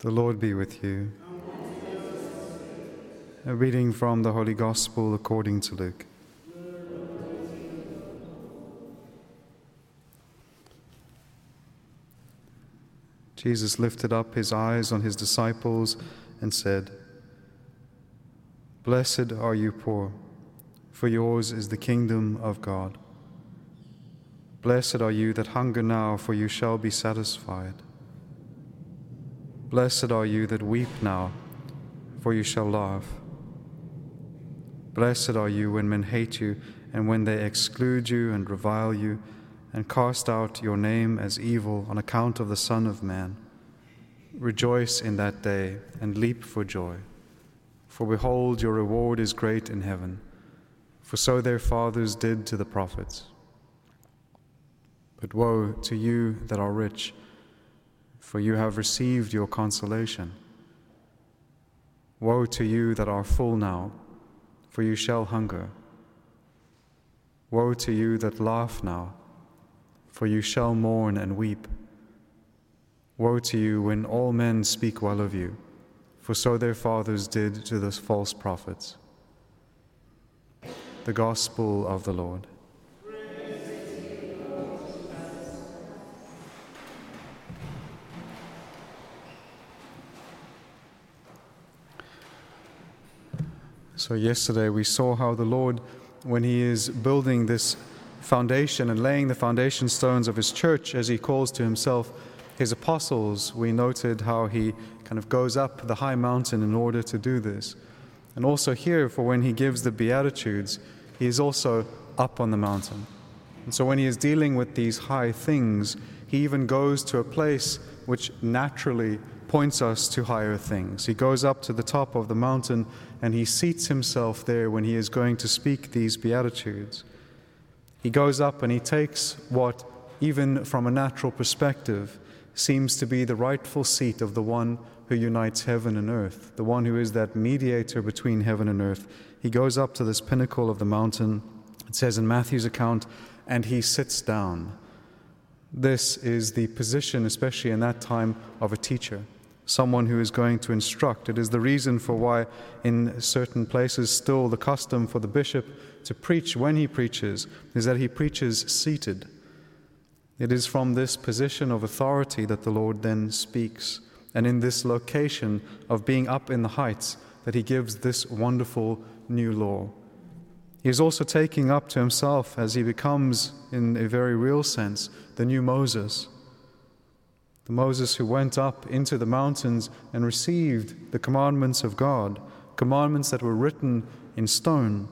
The Lord be with you. A reading from the Holy Gospel according to Luke. Jesus lifted up his eyes on his disciples and said, Blessed are you poor, for yours is the kingdom of God. Blessed are you that hunger now, for you shall be satisfied. Blessed are you that weep now, for you shall laugh. Blessed are you when men hate you, and when they exclude you and revile you, and cast out your name as evil on account of the Son of Man. Rejoice in that day, and leap for joy. For behold, your reward is great in heaven, for so their fathers did to the prophets. But woe to you that are rich, for you have received your consolation. Woe to you that are full now, for you shall hunger. Woe to you that laugh now, for you shall mourn and weep. Woe to you when all men speak well of you, for so their fathers did to the false prophets. The Gospel of the Lord. So, yesterday we saw how the Lord, when He is building this foundation and laying the foundation stones of His church, as He calls to Himself His apostles, we noted how He kind of goes up the high mountain in order to do this. And also here, for when He gives the Beatitudes, He is also up on the mountain. And so, when He is dealing with these high things, He even goes to a place which naturally points us to higher things. He goes up to the top of the mountain and he seats himself there when he is going to speak these Beatitudes. He goes up and he takes what, even from a natural perspective, seems to be the rightful seat of the one who unites heaven and earth, the one who is that mediator between heaven and earth. He goes up to this pinnacle of the mountain, it says in Matthew's account, and he sits down. This is the position, especially in that time, of a teacher someone who is going to instruct. It is the reason for why, in certain places, still the custom for the bishop to preach when he preaches is that he preaches seated. It is from this position of authority that the Lord then speaks, and in this location of being up in the heights that he gives this wonderful new law. He is also taking up to himself, as he becomes, in a very real sense, the new Moses the Moses who went up into the mountains and received the commandments of God, commandments that were written in stone.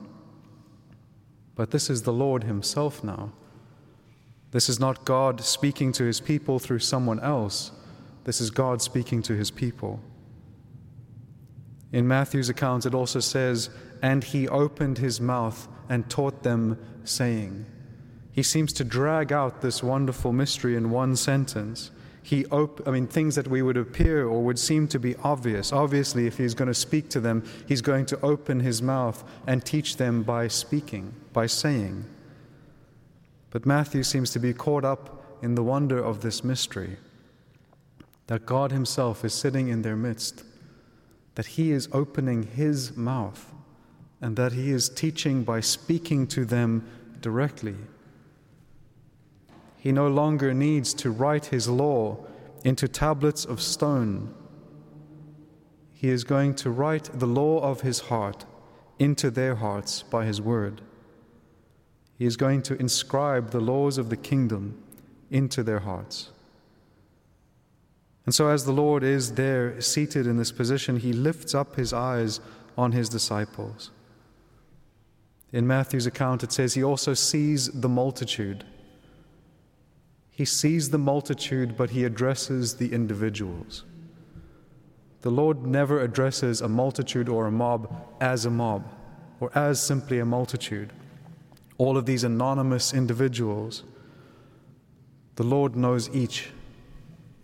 But this is the Lord Himself now. This is not God speaking to His people through someone else. This is God speaking to His people. In Matthew's account, it also says, And He opened His mouth and taught them, saying, He seems to drag out this wonderful mystery in one sentence he op- I mean, things that we would appear or would seem to be obvious. Obviously, if he's going to speak to them, he's going to open his mouth and teach them by speaking, by saying. But Matthew seems to be caught up in the wonder of this mystery that God Himself is sitting in their midst, that He is opening His mouth, and that He is teaching by speaking to them directly. He no longer needs to write his law into tablets of stone. He is going to write the law of his heart into their hearts by his word. He is going to inscribe the laws of the kingdom into their hearts. And so, as the Lord is there seated in this position, he lifts up his eyes on his disciples. In Matthew's account, it says he also sees the multitude. He sees the multitude, but he addresses the individuals. The Lord never addresses a multitude or a mob as a mob or as simply a multitude. All of these anonymous individuals, the Lord knows each.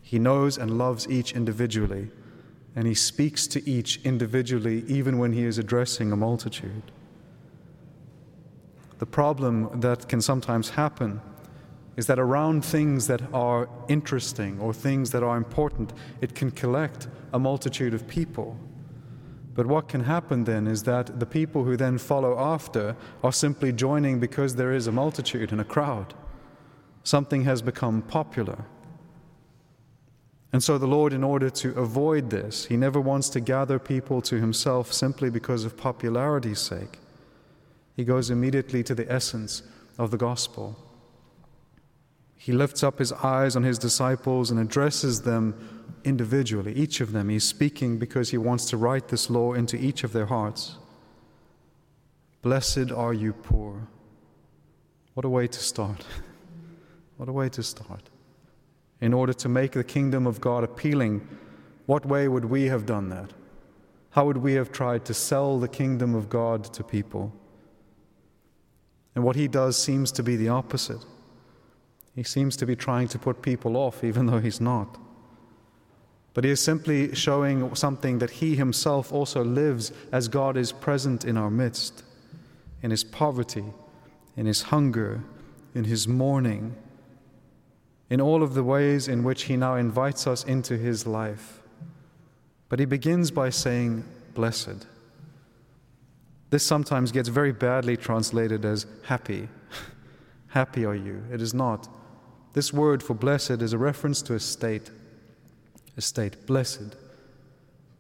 He knows and loves each individually, and He speaks to each individually, even when He is addressing a multitude. The problem that can sometimes happen is that around things that are interesting or things that are important, it can collect a multitude of people. But what can happen then is that the people who then follow after are simply joining because there is a multitude and a crowd. Something has become popular. And so the Lord, in order to avoid this, He never wants to gather people to Himself simply because of popularity's sake. He goes immediately to the essence of the gospel. He lifts up His eyes on His disciples and addresses them individually, each of them. He's speaking because He wants to write this law into each of their hearts. Blessed are you poor. What a way to start. what a way to start in order to make the kingdom of God appealing, what way would we have done that? How would we have tried to sell the kingdom of God to people? And what he does seems to be the opposite. He seems to be trying to put people off, even though he's not. But he is simply showing something that he himself also lives as God is present in our midst, in his poverty, in his hunger, in his mourning in all of the ways in which he now invites us into his life. But he begins by saying, Blessed. This sometimes gets very badly translated as happy. happy are you. It is not. This word for blessed is a reference to a state. A state, blessed,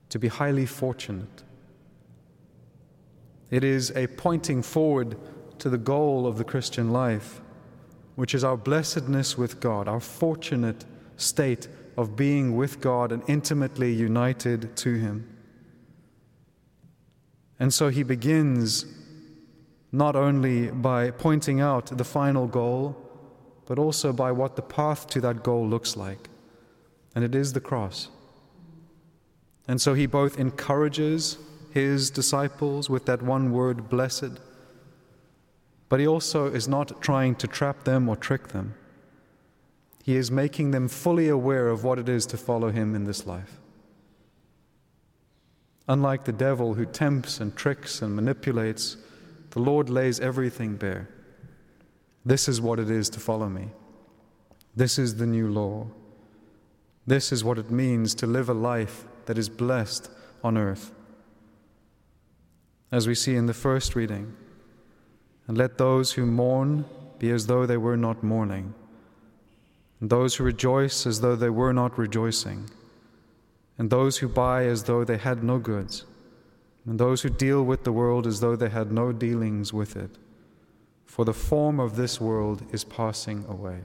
to be highly fortunate. It is a pointing forward to the goal of the Christian life which is our blessedness with God, our fortunate state of being with God and intimately united to Him. And so he begins not only by pointing out the final goal, but also by what the path to that goal looks like. And it is the cross. And so he both encourages his disciples with that one word, blessed but he also is not trying to trap them or trick them. He is making them fully aware of what it is to follow him in this life. Unlike the devil who tempts and tricks and manipulates, the Lord lays everything bare. This is what it is to follow me. This is the new law. This is what it means to live a life that is blessed on earth. As we see in the first reading, and let those who mourn be as though they were not mourning, and those who rejoice as though they were not rejoicing, and those who buy as though they had no goods, and those who deal with the world as though they had no dealings with it. For the form of this world is passing away.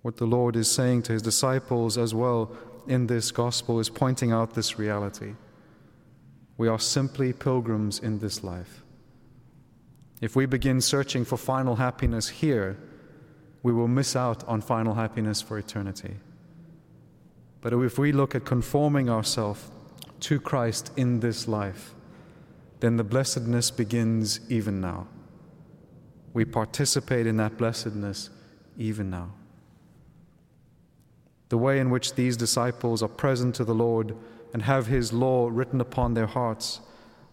What the Lord is saying to his disciples as well in this gospel is pointing out this reality. We are simply pilgrims in this life. If we begin searching for final happiness here, we will miss out on final happiness for eternity. But if we look at conforming ourselves to Christ in this life, then the blessedness begins even now. We participate in that blessedness even now. The way in which these disciples are present to the Lord and have His law written upon their hearts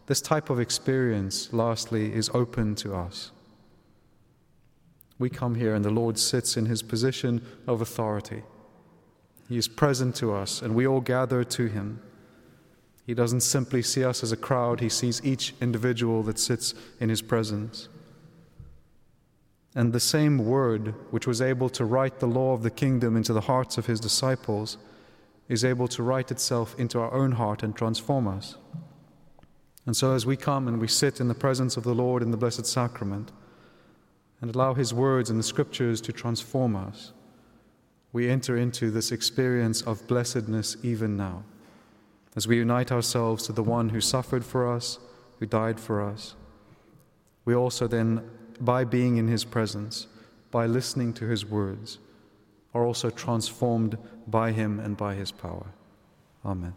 this type of experience, lastly, is open to us. We come here and the Lord sits in his position of authority. He is present to us and we all gather to him. He doesn't simply see us as a crowd, he sees each individual that sits in his presence. And the same word which was able to write the law of the kingdom into the hearts of his disciples is able to write itself into our own heart and transform us. And so, as we come and we sit in the presence of the Lord in the Blessed Sacrament and allow His words and the Scriptures to transform us, we enter into this experience of blessedness even now, as we unite ourselves to the one who suffered for us, who died for us. We also then, by being in His presence, by listening to His words, are also transformed by Him and by His power. Amen.